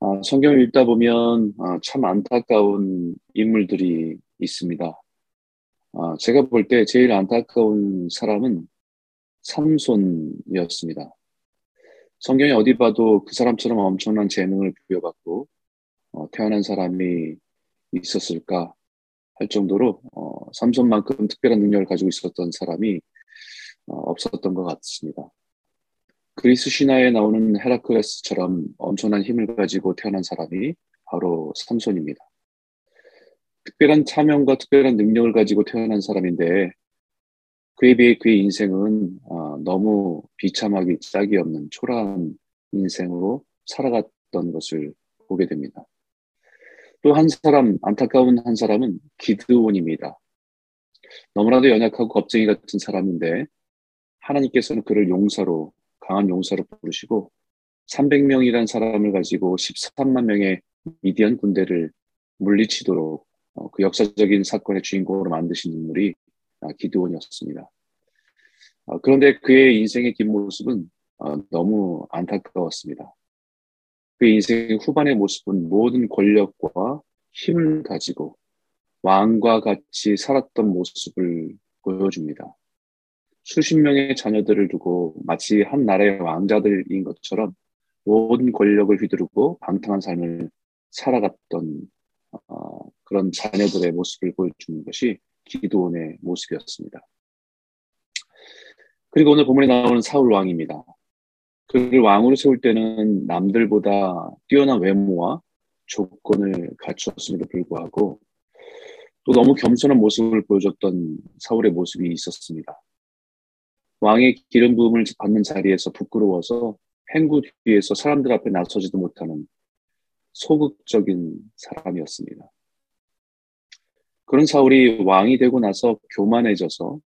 아, 성경을 읽다 보면 아, 참 안타까운 인물들이 있습니다. 아, 제가 볼 때 제일 안타까운 사람은 삼손이었습니다. 성경에 어디 봐도 그 사람처럼 엄청난 재능을 부여받고 어, 태어난 사람이 있었을까 할 정도로 어, 삼손만큼 특별한 능력을 가지고 있었던 사람이 어, 없었던 것 같습니다. 그리스 신화에 나오는 헤라클레스처럼 엄청난 힘을 가지고 태어난 사람이 바로 삼손입니다. 특별한 차명과 특별한 능력을 가지고 태어난 사람인데 그에 비해 그의 인생은 아, 너무 비참하기 짝이 없는 초라한 인생으로 살아갔던 것을 보게 됩니다. 또 한 사람, 안타까운 한 사람은 기드온입니다. 너무나도 연약하고 겁쟁이 같은 사람인데 하나님께서는 그를 용사로 강한 용사로 부르시고 300명이란 사람을 가지고 13만 명의 미디안 군대를 물리치도록 어, 그 역사적인 사건의 주인공으로 만드신 인물이 아, 기드온이었습니다. 어, 그런데 그의 인생의 뒷모습은 어, 너무 안타까웠습니다. 그의 인생의 후반의 모습은 모든 권력과 힘을 가지고 왕과 같이 살았던 모습을 보여줍니다. 수십 명의 자녀들을 두고 마치 한 나라의 왕자들인 것처럼 모든 권력을 휘두르고 방탕한 삶을 살아갔던 어, 그런 자녀들의 모습을 보여주는 것이 기도원의 모습이었습니다. 그리고 오늘 본문에 나오는 사울 왕입니다. 그를 왕으로 세울 때는 남들보다 뛰어난 외모와 조건을 갖추었음에도 불구하고 또 너무 겸손한 모습을 보여줬던 사울의 모습이 있었습니다. 왕의 기름 부음을 받는 자리에서 부끄러워서 행구 뒤에서 사람들 앞에 나서지도 못하는 소극적인 사람이었습니다. 그런 사울이 왕이 되고 나서 교만해져서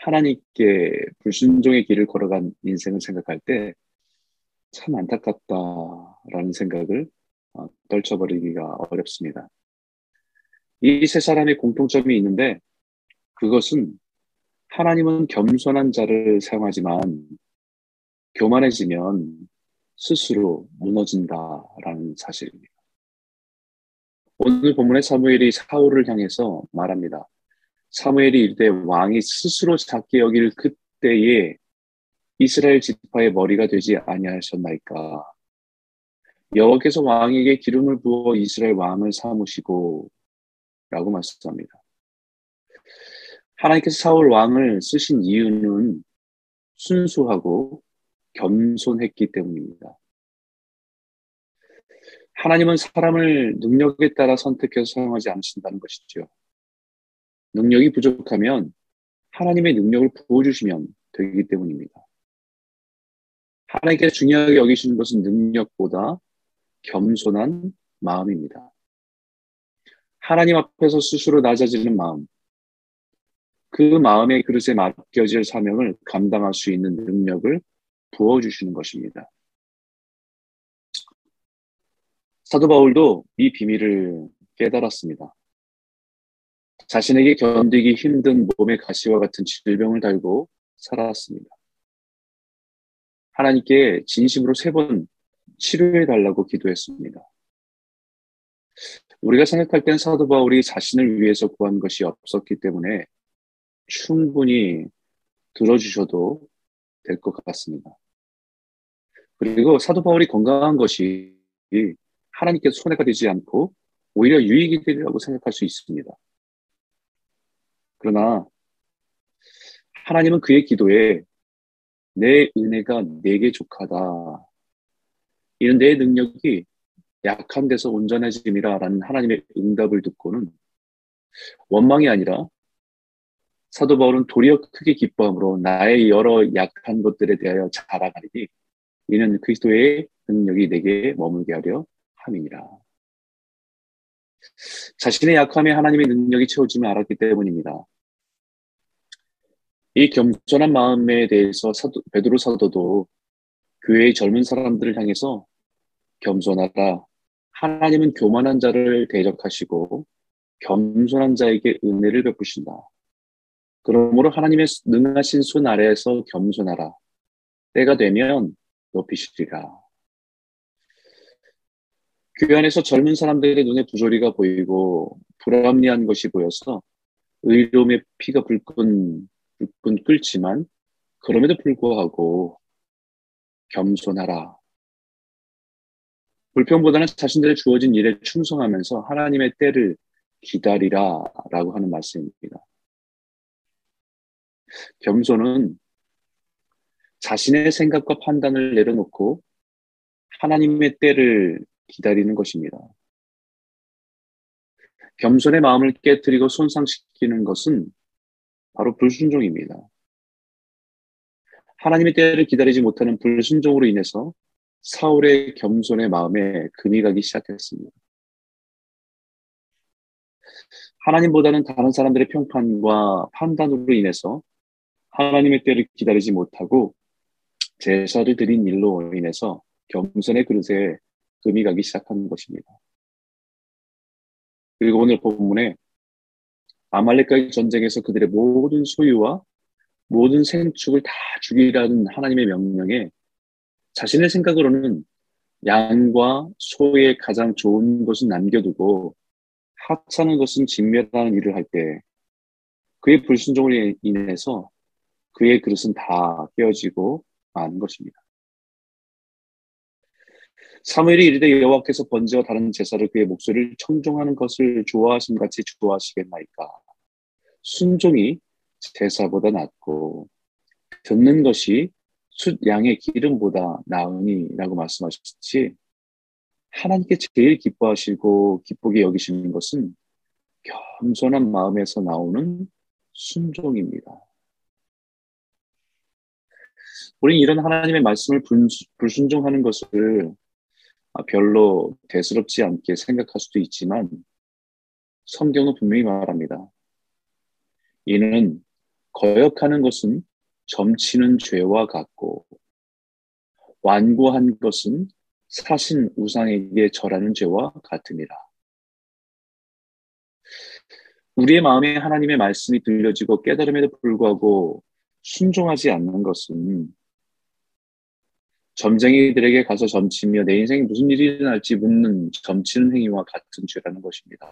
하나님께 불순종의 길을 걸어간 인생을 생각할 때 참 안타깝다라는 생각을 어, 떨쳐버리기가 어렵습니다. 이 세 사람의 공통점이 있는데 그것은 하나님은 겸손한 자를 사용하지만 교만해지면 스스로 무너진다라는 사실입니다. 오늘 본문의 사무엘이 사울을 향해서 말합니다. 사무엘이 이르되 왕이 스스로 작게 여길 그때에 이스라엘 지파의 머리가 되지 아니하셨나이까. 여호와께서 왕에게 기름을 부어 이스라엘 왕을 삼으시고 라고 말씀합니다. 하나님께서 사울 왕을 쓰신 이유는 순수하고 겸손했기 때문입니다. 하나님은 사람을 능력에 따라 선택해서 사용하지 않으신다는 것이죠. 능력이 부족하면 하나님의 능력을 부어주시면 되기 때문입니다. 하나님께서 중요하게 여기시는 것은 능력보다 겸손한 마음입니다. 하나님 앞에서 스스로 낮아지는 마음, 그 마음의 그릇에 맡겨질 사명을 감당할 수 있는 능력을 부어주시는 것입니다. 사도 바울도 이 비밀을 깨달았습니다. 자신에게 견디기 힘든 몸의 가시와 같은 질병을 달고 살아왔습니다. 하나님께 진심으로 세 번 치료해 달라고 기도했습니다. 우리가 생각할 땐 사도 바울이 자신을 위해서 구한 것이 없었기 때문에 충분히 들어주셔도 될 것 같습니다. 그리고 사도 바울이 건강한 것이 하나님께 손해가 되지 않고 오히려 유익이 되리라고 생각할 수 있습니다. 그러나 하나님은 그의 기도에 내 은혜가 내게 족하다. 이는 내 능력이 약한 데서 온전해짐이라 라는 하나님의 응답을 듣고는 원망이 아니라 사도 바울은 도리어 크게 기뻐함으로 나의 여러 약한 것들에 대하여 자랑하리니 이는 그리스도의 능력이 내게 머물게 하려 함이니라. 자신의 약함에 하나님의 능력이 채워짐을 알았기 때문입니다. 이 겸손한 마음에 대해서 사도, 베드로 사도도 교회의 젊은 사람들을 향해서 겸손하다. 하나님은 교만한 자를 대적하시고 겸손한 자에게 은혜를 베푸신다. 그러므로 하나님의 능하신 손 아래에서 겸손하라. 때가 되면 높이시리라. 교회 안에서 젊은 사람들의 눈에 부조리가 보이고 불합리한 것이 보여서 의로움의 피가 불끈 불끈 끓지만 그럼에도 불구하고 겸손하라. 불평보다는 자신들의 주어진 일에 충성하면서 하나님의 때를 기다리라 라고 하는 말씀입니다. 겸손은 자신의 생각과 판단을 내려놓고 하나님의 때를 기다리는 것입니다. 겸손의 마음을 깨뜨리고 손상시키는 것은 바로 불순종입니다. 하나님의 때를 기다리지 못하는 불순종으로 인해서 사울의 겸손의 마음에 금이 가기 시작했습니다. 하나님보다는 다른 사람들의 평판과 판단으로 인해서 하나님의 때를 기다리지 못하고 제사를 드린 일로 인해서 겸손의 그릇에 금이 가기 시작하는 것입니다. 그리고 오늘 본문에 아말렉과의 전쟁에서 그들의 모든 소유와 모든 생축을 다 죽이라는 하나님의 명령에 자신의 생각으로는 양과 소의 가장 좋은 것은 남겨두고 하찮은 것은 진멸하는 일을 할 때 그의 불순종을 인해서 그의 그릇은 다 깨어지고 마는 것입니다. 사무엘이 이르되 여호와께서 번제와 다른 제사를 그의 목소리를 청종하는 것을 좋아하심 같이 좋아하시겠나이까. 순종이 제사보다 낫고 듣는 것이 숫 양의 기름보다 나으니라고 말씀하셨지 하나님께 제일 기뻐하시고 기쁘게 여기시는 것은 겸손한 마음에서 나오는 순종입니다. 우리는 이런 하나님의 말씀을 불순종하는 것을 별로 대수롭지 않게 생각할 수도 있지만 성경은 분명히 말합니다. 이는 거역하는 것은 점치는 죄와 같고 완고한 것은 사신 우상에게 절하는 죄와 같으니라. 우리의 마음에 하나님의 말씀이 들려지고 깨달음에도 불구하고 순종하지 않는 것은 점쟁이들에게 가서 점치며 내 인생에 무슨 일이 일어날지 묻는 점치는 행위와 같은 죄라는 것입니다.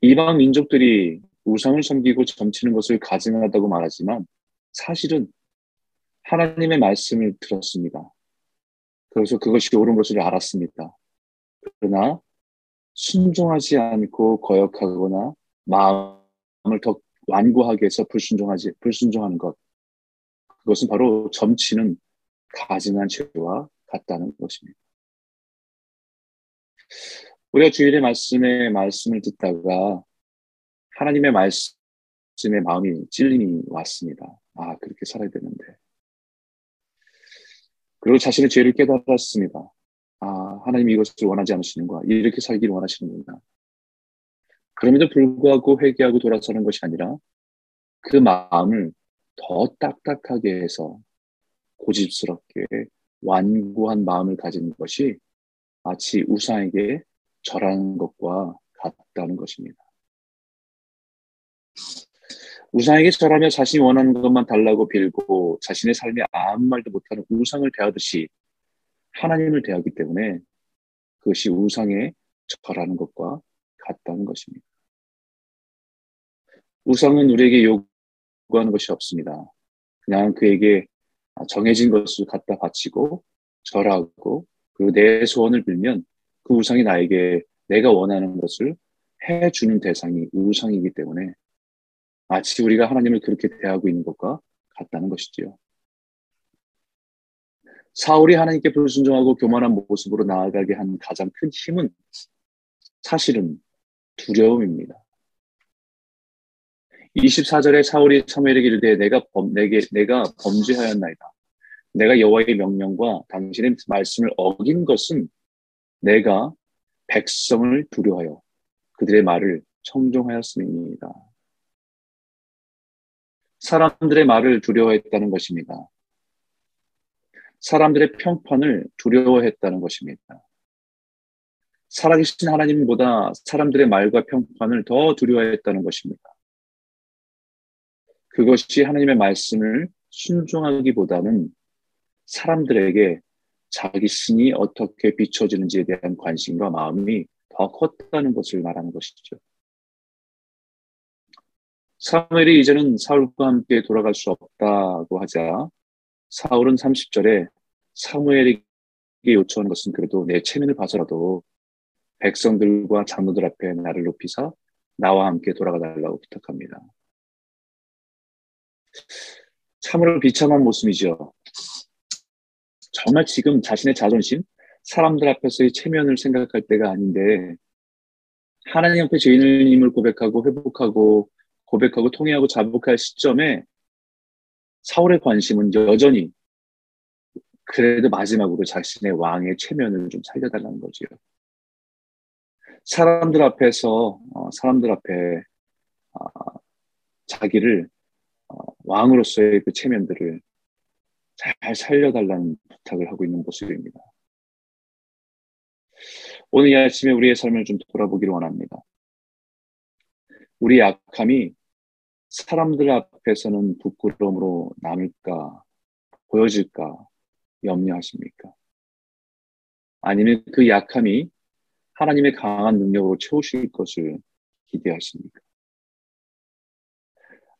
이방 민족들이 우상을 섬기고 점치는 것을 가증하다고 말하지만 사실은 하나님의 말씀을 들었습니다. 그래서 그것이 옳은 것을 알았습니다. 그러나 순종하지 않고 거역하거나 마음을 더 완고하게 해서 불순종하지 불순종하는 것 그것은 바로 점치는 가증한 죄와 같다는 것입니다. 우리가 주일의 말씀에 말씀을 듣다가 하나님의 말씀에 마음이 찔림이 왔습니다. 아, 그렇게 살아야 되는데. 그리고 자신의 죄를 깨달았습니다. 아, 하나님이 이것을 원하지 않으시는구나. 이렇게 살기를 원하시는구나. 그럼에도 불구하고 회개하고 돌아서는 것이 아니라 그 마음을 더 딱딱하게 해서 고집스럽게 완고한 마음을 가진 것이 마치 우상에게 절하는 것과 같다는 것입니다. 우상에게 절하며 자신이 원하는 것만 달라고 빌고 자신의 삶에 아무 말도 못하는 우상을 대하듯이 하나님을 대하기 때문에 그것이 우상에 절하는 것과 같다는 것입니다. 우상은 우리에게 요구 하는 것이 없습니다. 그냥 그에게 정해진 것을 갖다 바치고 절하고 그리고 내 소원을 빌면 그 우상이 나에게 내가 원하는 것을 해주는 대상이 우상이기 때문에 마치 우리가 하나님을 그렇게 대하고 있는 것과 같다는 것이지요. 사울이 하나님께 불순종하고 교만한 모습으로 나아가게 한 가장 큰 힘은 사실은 두려움입니다. 24절에 사울이 사무엘에게 이르되 내가 범 내게 내가 범죄하였나이다. 내가 여호와의 명령과 당신의 말씀을 어긴 것은 내가 백성을 두려워하여 그들의 말을 청종하였음이니이다. 사람들의 말을 두려워했다는 것입니다. 사람들의 평판을 두려워했다는 것입니다. 살아계신 하나님보다 사람들의 말과 평판을 더 두려워했다는 것입니다. 그것이 하나님의 말씀을 순종하기보다는 사람들에게 자기 신이 어떻게 비춰지는지에 대한 관심과 마음이 더 컸다는 것을 말하는 것이죠. 사무엘이 이제는 사울과 함께 돌아갈 수 없다고 하자 사울은 30절에 사무엘에게 요청하는 것은 그래도 내 체면을 봐서라도 백성들과 장로들 앞에 나를 높이사 나와 함께 돌아가 달라고 부탁합니다. 참으로 비참한 모습이죠. 정말 지금 자신의 자존심, 사람들 앞에서의 체면을 생각할 때가 아닌데 하나님 앞에 죄인임을 고백하고 회복하고 고백하고 통회하고 자복할 시점에 사울의 관심은 여전히 그래도 마지막으로 자신의 왕의 체면을 좀 살려달라는 거지요. 사람들 앞에서 어, 사람들 앞에 어, 자기를 어, 왕으로서의 그 체면들을 잘 살려달라는 부탁을 하고 있는 모습입니다. 오늘 이 아침에 우리의 삶을 좀 돌아보기를 원합니다. 우리 약함이 사람들 앞에서는 부끄러움으로 남을까, 보여질까 염려하십니까? 아니면 그 약함이 하나님의 강한 능력으로 채우실 것을 기대하십니까?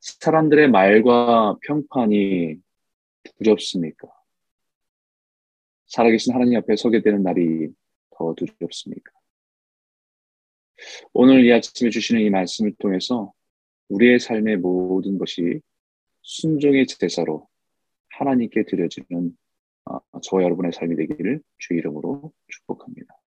사람들의 말과 평판이 두렵습니까? 살아계신 하나님 앞에 서게 되는 날이 더 두렵습니까? 오늘 이 아침에 주시는 이 말씀을 통해서 우리의 삶의 모든 것이 순종의 제사로 하나님께 드려지는 어, 저와 여러분의 삶이 되기를 주 이름으로 축복합니다.